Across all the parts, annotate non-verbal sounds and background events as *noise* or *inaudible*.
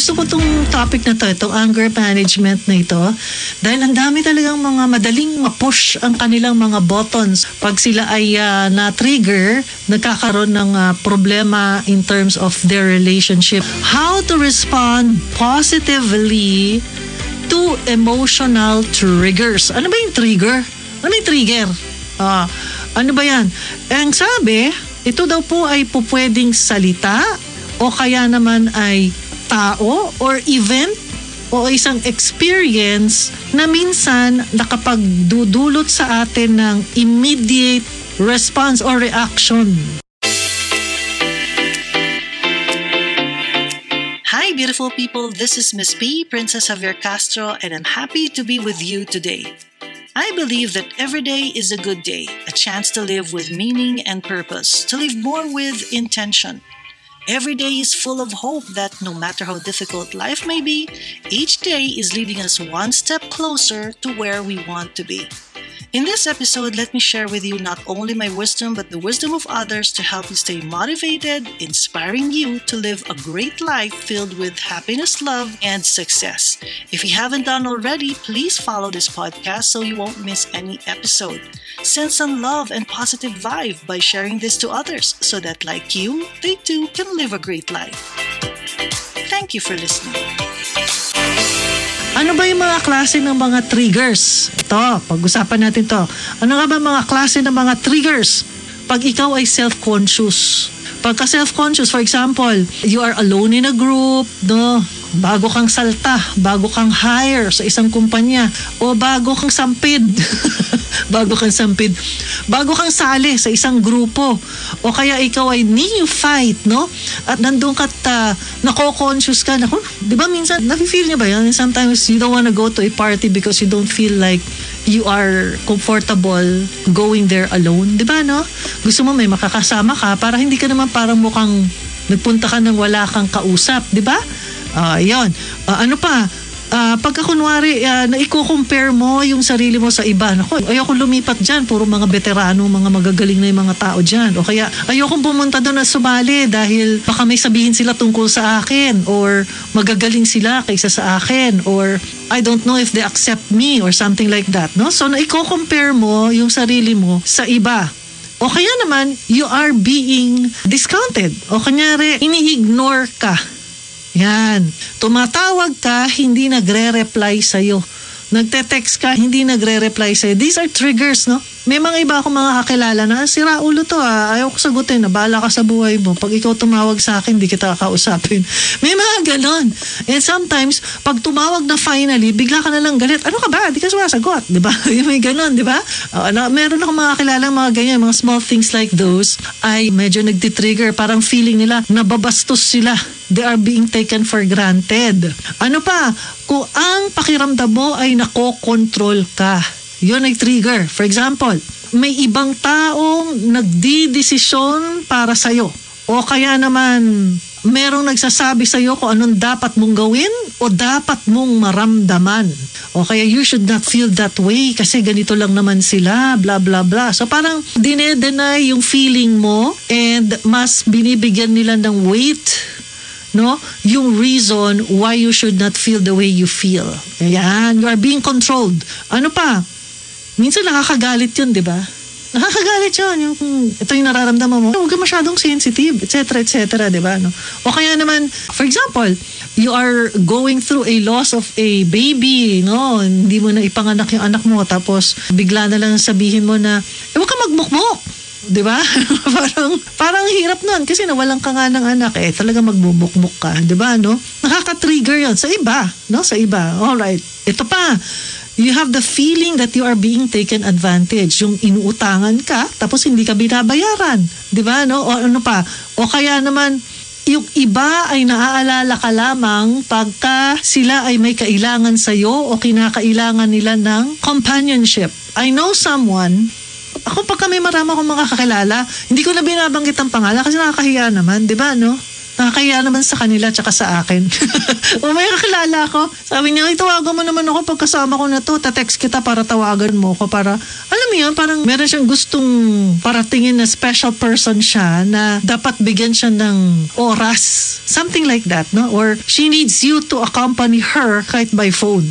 Gusto ko tong topic na to, itong anger management na ito, dahil ang dami talagang mga madaling ma-push ang kanilang mga buttons. Pag sila ay ah, na-trigger, nagkakaroon ng ah, problema in terms of their relationship. How to respond positively to emotional triggers. Ano ba yung trigger? Ano yung trigger? Ah, ano ba yan? Ang sabi, ito daw po ay po pwedeng salita o kaya naman ay tao or event o isang experience na minsan nakapagdudulot sa atin ng immediate response or reaction. Hi, beautiful people. This is Miss P, Princess Javier Castro, and I'm happy to be with you today. I believe that every day is a good day, a chance to live with meaning and purpose, to live more with intention. Every day is full of hope that no matter how difficult life may be, each day is leading us one step closer to where we want to be. In this episode, let me share with you not only my wisdom, but the wisdom of others to help you stay motivated, inspiring you to live a great life filled with happiness, love, and success. If you haven't done already, please follow this podcast so you won't miss any episode. Send some love and positive vibe by sharing this to others so that, like you, they too can live a great life. Thank you for listening. Ano ba yung mga klase ng mga triggers? Ito, pag-usapan natin to. Ano nga ba mga klase ng mga triggers? Pag ikaw ay self-conscious. Pagka self-conscious, for example, you are alone in a group, no? Bago kang salta, bago kang hire sa isang kumpanya, o bago kang sampid, *laughs* bago kang sampid, bago kang sali sa isang grupo, o kaya ikaw ay neophyte, no? At nandun ka, uh, nako-conscious ka, naku, di ba minsan, nafe-feel niya ba yan? Sometimes you don't wanna go to a party because you don't feel like you are comfortable going there alone, di ba, no? Gusto mo may makakasama ka para hindi ka naman parang mukhang nagpunta ka ng wala kang kausap, di ba? Ah, yun. Ah, ano pa? Ah, pagka kunwari, uh, na i-compare mo yung sarili mo sa iba, naku, ayoko lumipat dyan, puro mga veterano, mga magagaling na yung mga tao dyan. O kaya, ayoko pumunta doon at sumali dahil baka may sabihin sila tungkol sa akin or magagaling sila kaysa sa akin or I don't know if they accept me or something like that. No? So, na i-compare mo yung sarili mo sa iba. O kaya naman, you are being discounted. O kanyari, ini-ignore ka. Yan. Tumatawag ka, hindi nagre-reply sa'yo. Nagte-text ka, hindi nagre-reply sa'yo. These are triggers, no? May mga iba akong mga kakilala na, sira ulo to ah, ayaw ko sagutin, nabala ka sa buhay mo. Pag ikaw tumawag sa akin, di kita kakausapin. *laughs* May mga ganon. And sometimes, pag tumawag na finally, bigla ka na lang galit. Ano ka ba? Di ka sumasagot. Di ba? *laughs* May ganon, di ba? Uh, na, meron akong mga kakilala mga ganyan, mga small things like those, ay medyo nagtitrigger. Parang feeling nila, nababastos sila they are being taken for granted. Ano pa? Kung ang pakiramdam mo ay nakokontrol ka, yun ay trigger. For example, may ibang taong nagdidesisyon para sa'yo. O kaya naman, merong nagsasabi sa'yo kung anong dapat mong gawin o dapat mong maramdaman. O kaya you should not feel that way kasi ganito lang naman sila, blah blah blah. So parang dinedenay yung feeling mo and mas binibigyan nila ng weight no? Yung reason why you should not feel the way you feel. Ayan, you are being controlled. Ano pa? Minsan nakakagalit yun, di ba? Nakakagalit yun. Yung, ito yung nararamdaman mo. Huwag ka masyadong sensitive, etc. etc. di ba? No? O kaya naman, for example, you are going through a loss of a baby, no? Hindi mo na ipanganak yung anak mo, tapos bigla na lang sabihin mo na, eh, huwag ka magmukmok. 'di ba? *laughs* parang parang hirap noon kasi nawalan ka nga ng anak eh talaga magbubukbuk ka, 'di ba no? Nakaka-trigger 'yon sa iba, no? Sa iba. All right. Ito pa. You have the feeling that you are being taken advantage. Yung inuutangan ka tapos hindi ka binabayaran, 'di ba no? O ano pa? O kaya naman yung iba ay naaalala ka lamang pagka sila ay may kailangan sa iyo o kinakailangan nila ng companionship. I know someone ako pag kami marama akong mga kakilala, hindi ko na binabanggit ang pangalan kasi nakakahiya naman, di ba, no? Nakakaya naman sa kanila tsaka sa akin. *laughs* o may kakilala ko. Sabi niya, ay tawagan mo naman ako pagkasama ko na to. Tatext kita para tawagan mo ko para, alam mo yun, parang meron siyang gustong paratingin na special person siya na dapat bigyan siya ng oras. Something like that, no? Or she needs you to accompany her kahit by phone.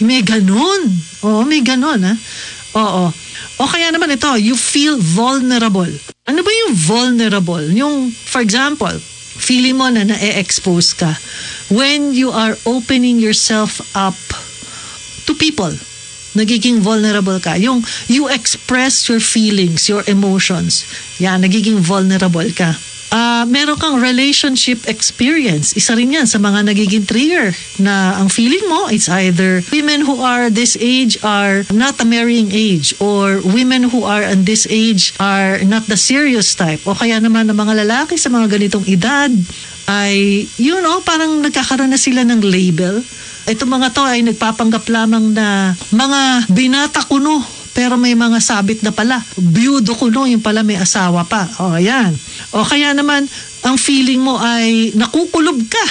May ganun. Oo, may ganun, ha? Oo. O kaya naman ito, you feel vulnerable. Ano ba yung vulnerable? Yung, for example, feeling mo na na-expose ka when you are opening yourself up to people. Nagiging vulnerable ka. Yung you express your feelings, your emotions. Yan, nagiging vulnerable ka. Ah, meron kang relationship experience. Isa rin yan sa mga nagiging trigger na ang feeling mo it's either women who are this age are not a marrying age or women who are on this age are not the serious type o kaya naman ng mga lalaki sa mga ganitong edad ay you know parang nagkakaroon na sila ng label Itong mga to ay nagpapanggap lamang na mga binata kuno pero may mga sabit na pala. Byudo kuno yung pala may asawa pa. O yan. O kaya naman ang feeling mo ay nakukulob ka.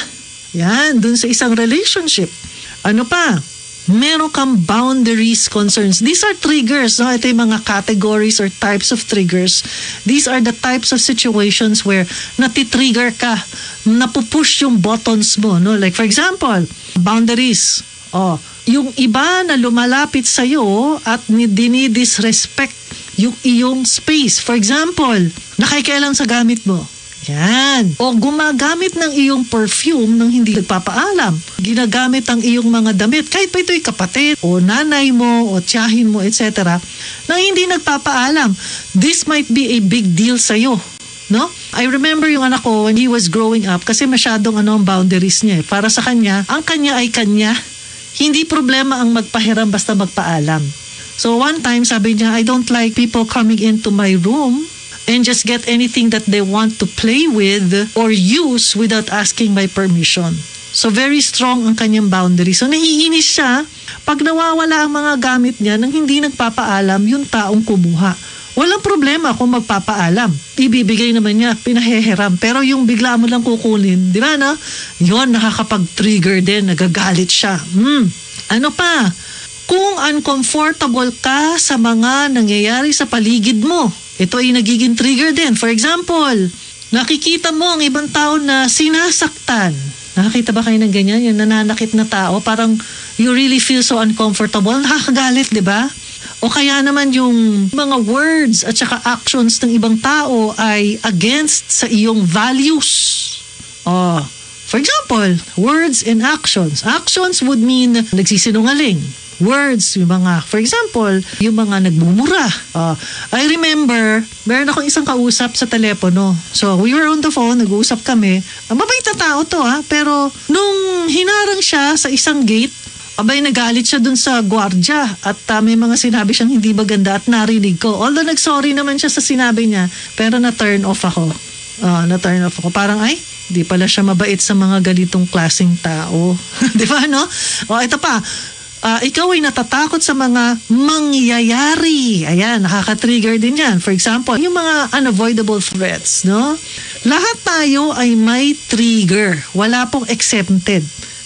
Yan, dun sa isang relationship. Ano pa? Meron kang boundaries concerns. These are triggers. No? Ito yung mga categories or types of triggers. These are the types of situations where natitrigger ka. Napupush yung buttons mo. No? Like for example, boundaries. Oh, yung iba na lumalapit sa iyo at ni- dinidisrespect yung iyong space. For example, nakikialam sa gamit mo. Yan. O gumagamit ng iyong perfume nang hindi nagpapaalam. Ginagamit ang iyong mga damit, kahit pa ito'y kapatid, o nanay mo, o tiyahin mo, etc. nang hindi nagpapaalam. This might be a big deal sa'yo. No? I remember yung anak ko when he was growing up kasi masyadong ano ang boundaries niya. eh. Para sa kanya, ang kanya ay kanya. Hindi problema ang magpahiram basta magpaalam. So one time sabi niya, I don't like people coming into my room and just get anything that they want to play with or use without asking my permission. So very strong ang kanyang boundary. So naiinis siya pag nawawala ang mga gamit niya nang hindi nagpapaalam yung taong kumuha. Walang problema kung magpapaalam. Ibibigay naman niya, pinaheheram. Pero yung bigla mo lang kukunin, di ba no? Yun, nakakapag-trigger din, nagagalit siya. Hmm. Ano pa? Kung uncomfortable ka sa mga nangyayari sa paligid mo, ito ay nagiging trigger din. For example, nakikita mo ang ibang tao na sinasaktan. Nakakita ba kayo ng ganyan? Yung nananakit na tao, parang you really feel so uncomfortable. Nakakagalit, di ba? O kaya naman yung mga words at saka actions ng ibang tao ay against sa iyong values. Oh, for example, words and actions. Actions would mean nagsisinungaling. Words, yung mga, for example, yung mga nagmumura. Oh, I remember, meron akong isang kausap sa telepono. So, we were on the phone, nag-uusap kami. Ang mabait na tao to ha, pero nung hinarang siya sa isang gate, Abay, nagalit siya dun sa gwardya at uh, may mga sinabi siyang hindi maganda at narinig ko. Although nag-sorry naman siya sa sinabi niya, pero na-turn off ako. Uh, na-turn off ako. Parang, ay, di pala siya mabait sa mga ganitong klaseng tao. *laughs* di ba, no? O, ito pa. Ah, ikaw ay natatakot sa mga mangyayari. Ayan, nakaka-trigger din yan. For example, yung mga unavoidable threats, no? Lahat tayo ay may trigger. Wala pong exempted.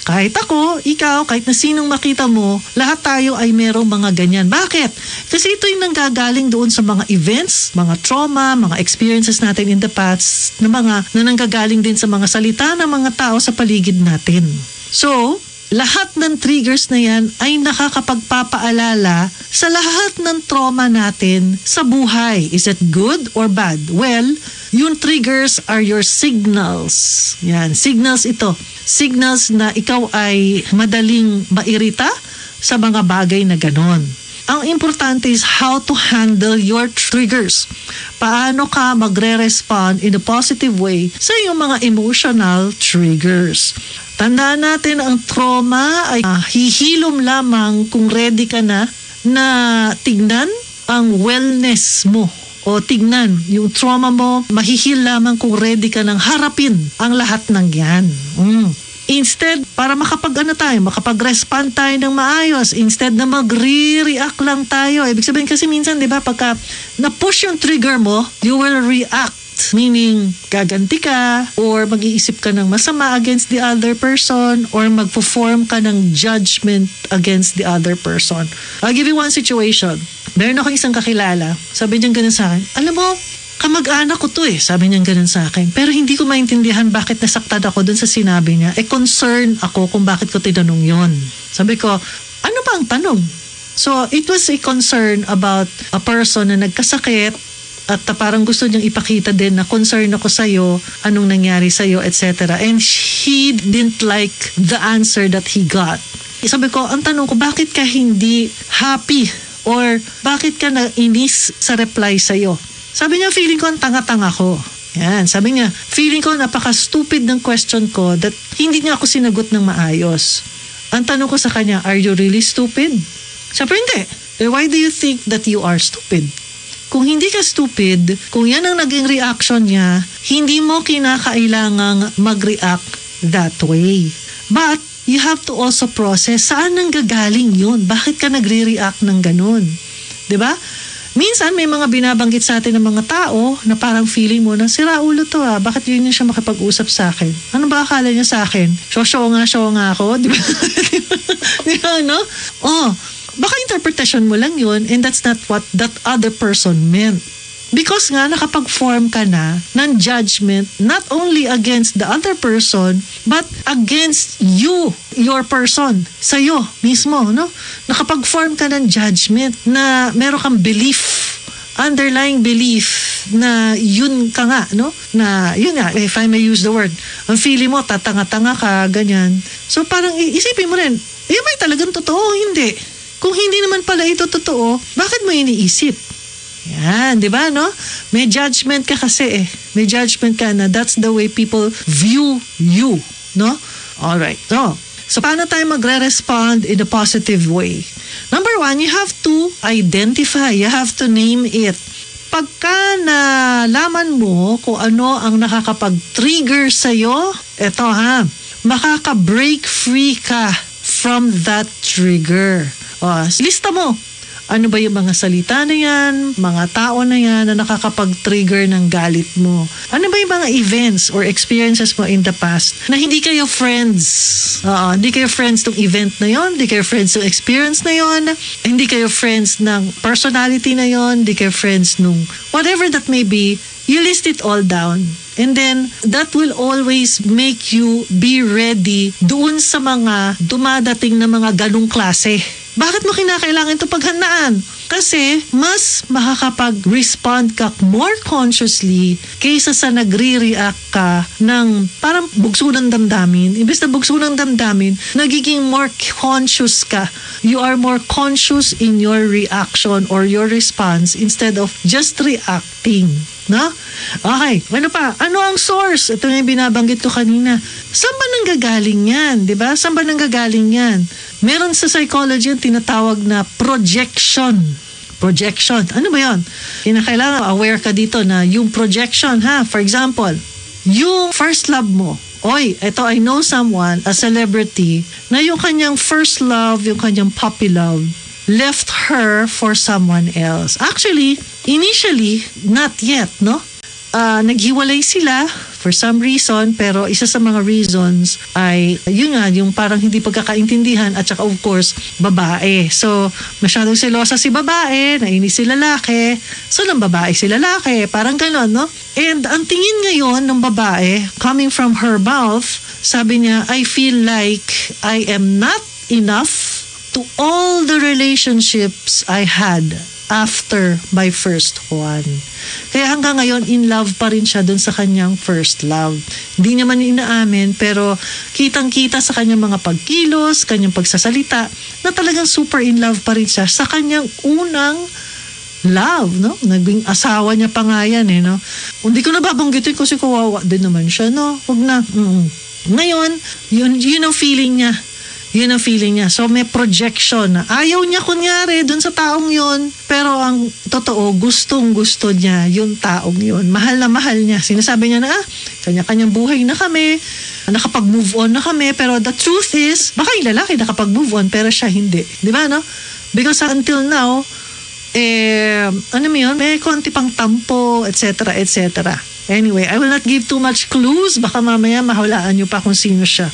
Kahit ako, ikaw, kahit na sinong makita mo, lahat tayo ay merong mga ganyan. Bakit? Kasi ito yung nanggagaling doon sa mga events, mga trauma, mga experiences natin in the past, na mga na nanggagaling din sa mga salita ng mga tao sa paligid natin. So, lahat ng triggers na yan ay nakakapagpapaalala sa lahat ng trauma natin sa buhay. Is it good or bad? Well, yung triggers are your signals. Yan, signals ito. Signals na ikaw ay madaling mairita sa mga bagay na ganon. Ang importante is how to handle your triggers. Paano ka magre-respond in a positive way sa iyong mga emotional triggers. Tandaan natin ang trauma ay uh, hihilom lamang kung ready ka na na tignan ang wellness mo o tignan yung trauma mo, mahihil lamang kung ready ka nang harapin ang lahat ng yan. Mm. Instead, para makapag ano tayo, makapag-respond tayo ng maayos, instead na magre-react lang tayo. Ibig sabihin kasi minsan, di ba, pagka na-push yung trigger mo, you will react Meaning, gaganti ka or mag-iisip ka ng masama against the other person or magpo-form ka ng judgment against the other person. I'll give you one situation. Meron ako isang kakilala. Sabi niya ganun sa akin, alam mo, kamag-anak ko to eh. Sabi niya ganun sa akin. Pero hindi ko maintindihan bakit nasaktan ako dun sa sinabi niya. Eh, concern ako kung bakit ko tinanong yon. Sabi ko, ano ba ang tanong? So, it was a concern about a person na nagkasakit at uh, parang gusto niyang ipakita din na concern ako sa'yo, anong nangyari sa'yo, etc. And he didn't like the answer that he got. Sabi ko, ang tanong ko, bakit ka hindi happy or bakit ka nainis sa reply sa'yo? Sabi niya, feeling ko ang tanga-tanga ko. Yan, sabi niya, feeling ko napaka-stupid ng question ko that hindi niya ako sinagot ng maayos. Ang tanong ko sa kanya, are you really stupid? Siyempre hindi. Eh, why do you think that you are stupid? Kung hindi ka stupid, kung yan ang naging reaction niya, hindi mo kinakailangang mag-react that way. But, you have to also process saan nang gagaling yun? Bakit ka nagre-react ng ganun? ba? Minsan may mga binabanggit sa atin ng mga tao na parang feeling mo na sira ulo to ah. Bakit yun siya makipag-usap sa akin? Ano ba akala niya sa akin? So, show nga, show nga ako. *laughs* Di ba? Di ba, no? Oh, baka interpretation mo lang yun and that's not what that other person meant. Because nga nakapag-form ka na ng judgment not only against the other person but against you, your person, sa'yo mismo, no? Nakapag-form ka ng judgment na meron kang belief, underlying belief na yun ka nga, no? Na yun nga, if I may use the word, ang feeling mo, tatanga-tanga ka, ganyan. So parang isipin mo rin, yun ba talagang totoo? Hindi. Kung hindi naman pala ito totoo, bakit mo iniisip? Yan, di ba, no? May judgment ka kasi eh. May judgment ka na that's the way people view you, no? Alright, so, so paano tayo magre-respond in a positive way? Number one, you have to identify, you have to name it. Pagka nalaman mo kung ano ang nakakapag-trigger sa'yo, eto ha, makaka-break free ka from that trigger. O, lista mo, ano ba yung mga salita na yan, mga tao na yan na nakakapag-trigger ng galit mo? Ano ba yung mga events or experiences mo in the past na hindi kayo friends? Oo, hindi kayo friends ng event na yon, hindi kayo friends ng experience na yon, hindi kayo friends ng personality na yon, hindi kayo friends nung whatever that may be, you list it all down. And then, that will always make you be ready doon sa mga dumadating na mga ganong klase. Bakit mo kinakailangan ito paghandaan? Kasi mas makakapag-respond ka more consciously kaysa sa nagre-react ka ng parang bugso ng damdamin. Imbes na bugso ng damdamin, nagiging more conscious ka. You are more conscious in your reaction or your response instead of just reacting. No? Okay, ano pa? Ano ang source? Ito yung binabanggit ko kanina. Saan ba nanggagaling yan? ba? Diba? Saan ba nanggagaling yan? Meron sa psychology yung tinatawag na projection. Projection. Ano ba yun? Kinakailangan aware ka dito na yung projection ha. For example, yung first love mo, Oy, ito I know someone, a celebrity, na yung kanyang first love, yung kanyang puppy love, left her for someone else. Actually, initially, not yet, no? Uh, naghiwalay sila for some reason, pero isa sa mga reasons ay, yun nga, yung parang hindi pagkakaintindihan at saka of course, babae. So, masyadong selosa si babae, nainis si lalaki, so ng babae si lalaki, parang ganon, no? And ang tingin ngayon ng babae, coming from her mouth, sabi niya, I feel like I am not enough to all the relationships I had after my first one. Kaya hanggang ngayon, in love pa rin siya dun sa kanyang first love. Hindi naman inaamin, pero kitang-kita sa kanyang mga pagkilos, kanyang pagsasalita, na talagang super in love pa rin siya sa kanyang unang love, no? Naging asawa niya pa nga yan, eh, no? Hindi ko nababanggitin kasi kawawa din naman siya, no? Huwag na. Mm. Ngayon, yun, yun ang feeling niya yun ang feeling niya. So may projection ayaw niya kunyari dun sa taong yun. Pero ang totoo, gustong gusto niya yung taong yun. Mahal na mahal niya. Sinasabi niya na, ah, kanya-kanyang buhay na kami. Nakapag-move on na kami. Pero the truth is, baka yung lalaki nakapag-move on pero siya hindi. Di ba, no? Because until now, eh, ano mo yun, may konti pang tampo, etc., etc. Anyway, I will not give too much clues. Baka mamaya mahulaan nyo pa kung sino siya.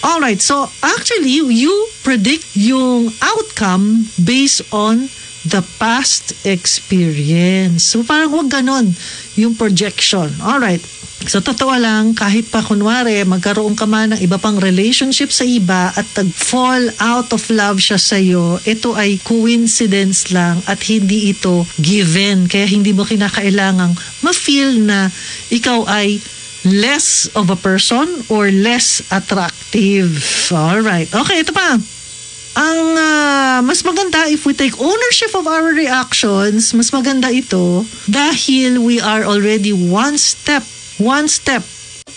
Alright, so actually, you predict yung outcome based on the past experience. So parang wag ganon yung projection. Alright. So totoo lang, kahit pa kunwari magkaroon ka man ng iba pang relationship sa iba at nag-fall out of love siya sa'yo, ito ay coincidence lang at hindi ito given. Kaya hindi mo kinakailangang ma-feel na ikaw ay less of a person or less attractive. Alright. Okay, ito pa ang ah, mas maganda if we take ownership of our reactions, mas maganda ito dahil we are already one step, one step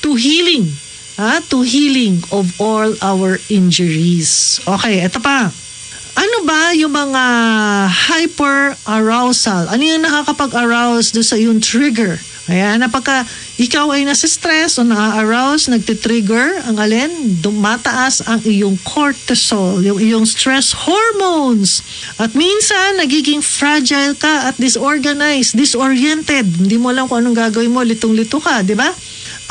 to healing. Ah, to healing of all our injuries. Okay, ito pa. Ano ba yung mga hyper-arousal? Ano yung nakakapag-arouse do sa yung trigger? Ayan, na pagka ikaw ay nasa stress o na-arouse, nagtitrigger, ang alin, dumataas ang iyong cortisol, yung iyong stress hormones. At minsan, nagiging fragile ka at disorganized, disoriented. Hindi mo alam kung anong gagawin mo, litong-lito ka, di ba?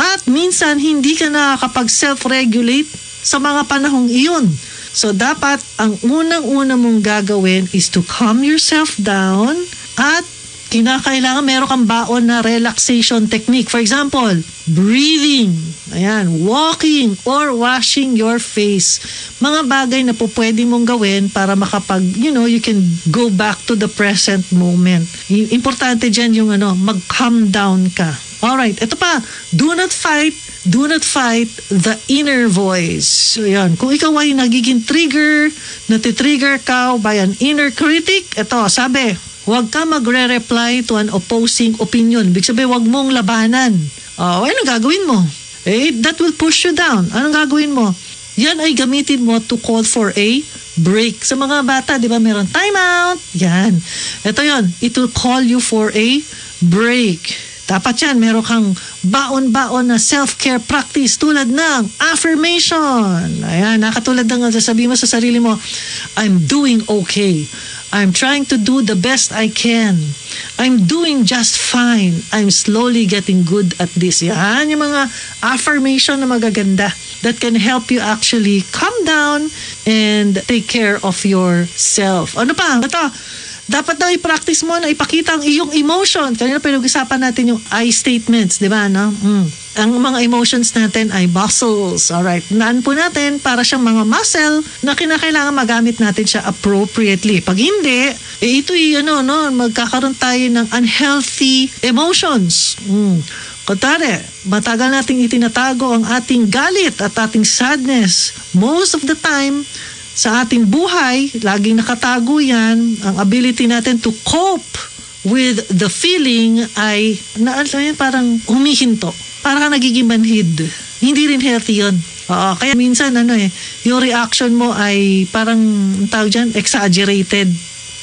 At minsan, hindi ka nakakapag self-regulate sa mga panahong iyon. So, dapat ang unang-una mong gagawin is to calm yourself down at kinakailangan meron kang baon na relaxation technique. For example, breathing, ayan, walking, or washing your face. Mga bagay na po pwede mong gawin para makapag, you know, you can go back to the present moment. Importante dyan yung ano, mag-calm down ka. Alright, ito pa, do not fight do not fight the inner voice. So, yan. Kung ikaw ay nagiging trigger, natitrigger ka by an inner critic, ito, sabi, huwag ka magre-reply to an opposing opinion. Big sabihin, huwag mong labanan. Oh, ano gagawin mo? Eh, that will push you down. Anong gagawin mo? Yan ay gamitin mo to call for a break. Sa mga bata, di ba, meron time out. Yan. Ito yon. It will call you for a break. Dapat yan, meron kang baon-baon na self-care practice tulad ng affirmation. Ayan, nakatulad ng sasabihin mo sa sarili mo, I'm doing okay. I'm trying to do the best I can. I'm doing just fine. I'm slowly getting good at this. Yan, yung mga affirmation na magaganda that can help you actually calm down and take care of yourself. Ano pa? Ito, dapat daw i-practice mo na ipakita ang iyong emotion. Kanina pinag-usapan natin yung I statements, di ba? No? Mm. Ang mga emotions natin ay muscles. Alright. Naan po natin para siyang mga muscle na kinakailangan magamit natin siya appropriately. Pag hindi, eh ito'y ano, no, magkakaroon tayo ng unhealthy emotions. Mm. Kuntari, matagal nating itinatago ang ating galit at ating sadness. Most of the time, sa ating buhay, laging nakatago yan, ang ability natin to cope with the feeling ay, na, yun, parang humihinto. Parang ka nagiging manhid. Hindi rin healthy yun. Oo, kaya minsan ano eh, yung reaction mo ay parang, ang tawag dyan, exaggerated.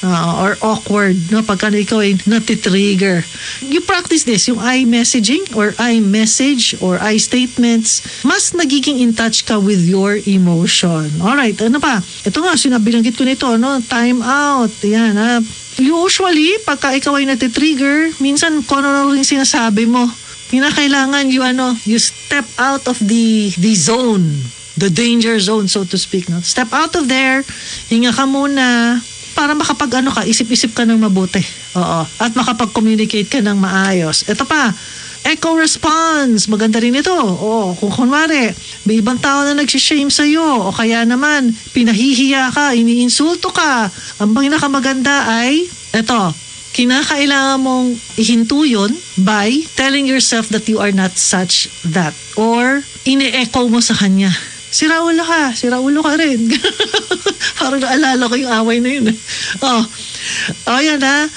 Oo, or awkward, no? Pagka ikaw ay natitrigger. You practice this, yung I messaging or I message or I statements, mas nagiging in touch ka with your emotion. Alright, ano pa? Ito nga, sinabilanggit ko nito, no? Time out. Yan, ha? Usually, pagka ikaw ay natitrigger, minsan kung ano rin sinasabi mo, kinakailangan you ano, you step out of the the zone, the danger zone so to speak, no. Step out of there, hinga ka muna para makapag ano ka, isip-isip ka ng mabuti. Oo. At makapag-communicate ka ng maayos. Ito pa, echo response. Maganda rin ito. O, kung kunwari, may ibang tao na nagsishame sa'yo o kaya naman, pinahihiya ka, iniinsulto ka. Ang pinakamaganda ay, eto, kinakailangan mong ihinto yun by telling yourself that you are not such that. Or, ini-echo mo sa kanya. Sira ulo ka, sira ulo ka rin. *laughs* Parang naalala ko yung away na yun. Oh, oh yan ha.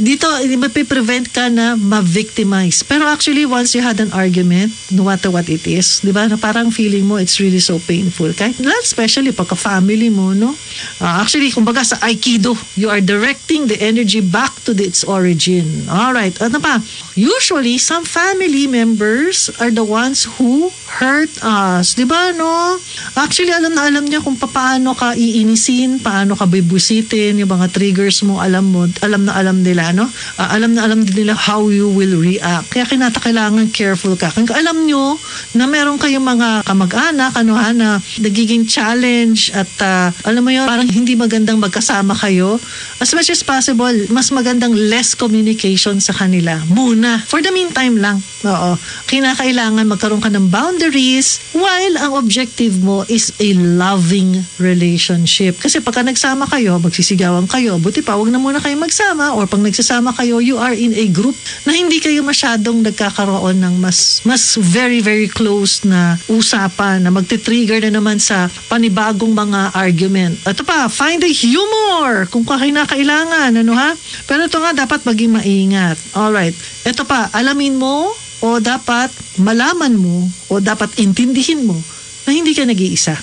Dito, mapiprevent ka na ma-victimize. Pero actually, once you had an argument, no matter what it is, di ba, parang feeling mo, it's really so painful. Kahit, not especially pagka family mo, no? Ah, actually, kumbaga sa Aikido, you are directing the energy back to its origin. Alright, ano pa? Usually, some family members are the ones who hurt us. Di ba, no? Actually, alam na alam niya kung paano ka iinisin, paano ka bibusitin, yung mga triggers mo, alam mo, alam na alam nila, no? Ah, alam na alam nila how you will react. Kaya kinata kailangan careful ka. Kung alam nyo na meron kayong mga kamag-anak, ano na nagiging challenge at ah, alam mo yun, parang hindi magandang magkasama kayo, as much as possible, mas magandang less communication sa kanila. Muna. For the meantime lang. Oo. Kinakailangan magkaroon ka ng boundaries while ang objective mo is a loving relationship. Kasi pagka nagsama kayo, magsisigawan kayo, buti pa, wag na muna kayo magsama or pag nagsasama kayo, you are in a group na hindi kayo masyadong nagkakaroon ng mas mas very very close na usapan na magti-trigger na naman sa panibagong mga argument. Ito pa, find the humor kung kinakailangan, ano ha? Pero ito nga, dapat maging maingat. Alright. Ito pa, alamin mo o dapat malaman mo o dapat intindihin mo na hindi ka nag-iisa.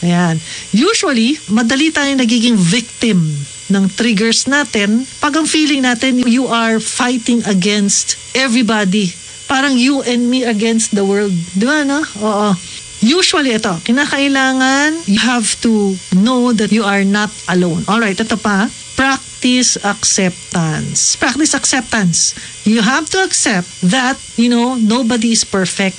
Ayan. Usually, madali tayong nagiging victim ng triggers natin pag ang feeling natin you are fighting against everybody. Parang you and me against the world. Di ba, no? Oo. Usually, ito, kinakailangan you have to know that you are not alone. Alright, ito pa. Practice acceptance. Practice acceptance. You have to accept that, you know, nobody is perfect.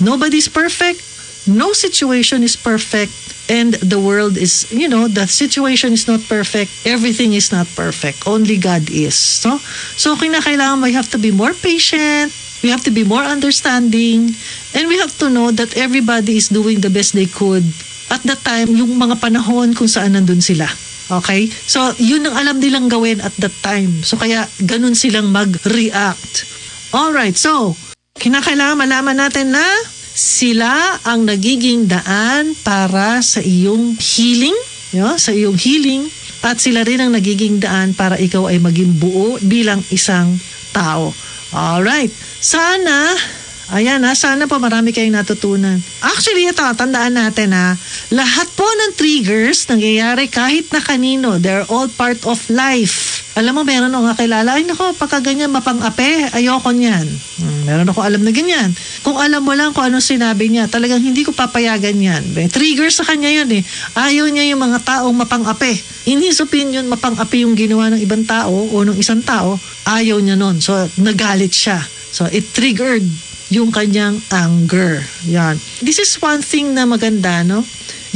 Nobody's perfect. No situation is perfect. And the world is, you know, the situation is not perfect. Everything is not perfect. Only God is. So, so kinakailangan we have to be more patient. We have to be more understanding. And we have to know that everybody is doing the best they could at the time, yung mga panahon kung saan nandun sila. Okay? So, yun ang alam nilang gawin at that time. So, kaya ganun silang mag-react. Alright, so, kinakailangan malaman natin na sila ang nagiging daan para sa iyong healing, yo, sa iyong healing, at sila rin ang nagiging daan para ikaw ay maging buo bilang isang tao. Alright, sana Ayan ha, sana po marami kayong natutunan. Actually, ito, tandaan natin ha, lahat po ng triggers nangyayari kahit na kanino. They're all part of life. Alam mo, meron ako kakilala, ay nako, pagka ganyan, mapang-ape, ayoko niyan. Hmm, meron ako alam na ganyan. Kung alam mo lang kung ano sinabi niya, talagang hindi ko papayagan yan. May trigger sa kanya yun eh. Ayaw niya yung mga taong mapang-ape. In his opinion, mapang-ape yung ginawa ng ibang tao o ng isang tao, ayaw niya nun. So, nagalit siya. So, it triggered yung kanyang anger. Yan. This is one thing na maganda, no?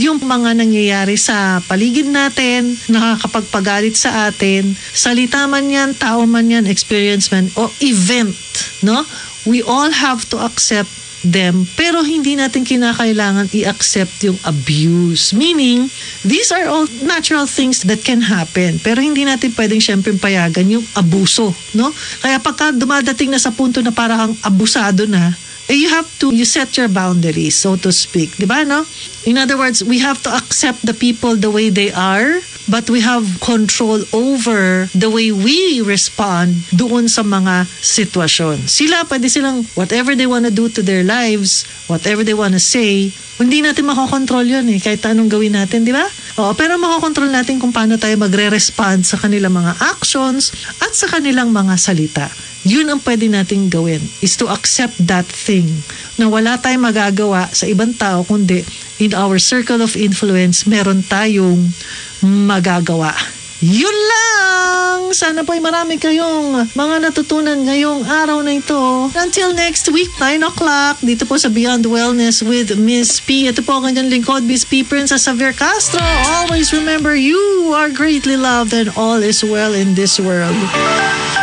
Yung mga nangyayari sa paligid natin, nakakapagpagalit sa atin, salita man yan, tao man yan, experience man, o event, no? We all have to accept them pero hindi natin kinakailangan i-accept yung abuse. Meaning, these are all natural things that can happen pero hindi natin pwedeng syempre payagan yung abuso, no? Kaya pagka dumadating na sa punto na parang abusado na, eh, you have to you set your boundaries so to speak di ba no in other words we have to accept the people the way they are but we have control over the way we respond doon sa mga sitwasyon. Sila pwede silang whatever they wanna do to their lives whatever they wanna say hindi natin makokontrol yun eh kahit anong gawin natin di ba? Oo, pero makokontrol natin kung paano tayo magre-respond sa kanilang mga actions at sa kanilang mga salita yun ang pwede nating gawin is to accept that thing na wala tayong magagawa sa ibang tao kundi in our circle of influence meron tayong magagawa. Yun lang! Sana po ay marami kayong mga natutunan ngayong araw na ito. Until next week, 9 o'clock, dito po sa Beyond Wellness with Miss P. Ito po ang kanyang lingkod, Miss P. Princess Xavier Castro. Always remember, you are greatly loved and all is well in this world.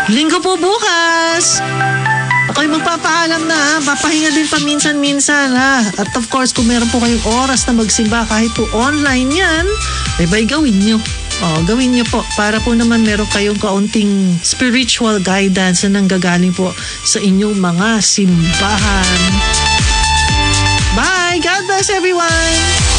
Linggo po bukas! Ako'y magpapaalam na ha. Papahinga din paminsan-minsan ha. At of course, kung meron po kayong oras na magsimba kahit po online yan, ay ba'y gawin nyo. O, gawin nyo po para po naman meron kayong kaunting spiritual guidance na nanggagaling po sa inyong mga simbahan. Bye! God bless everyone!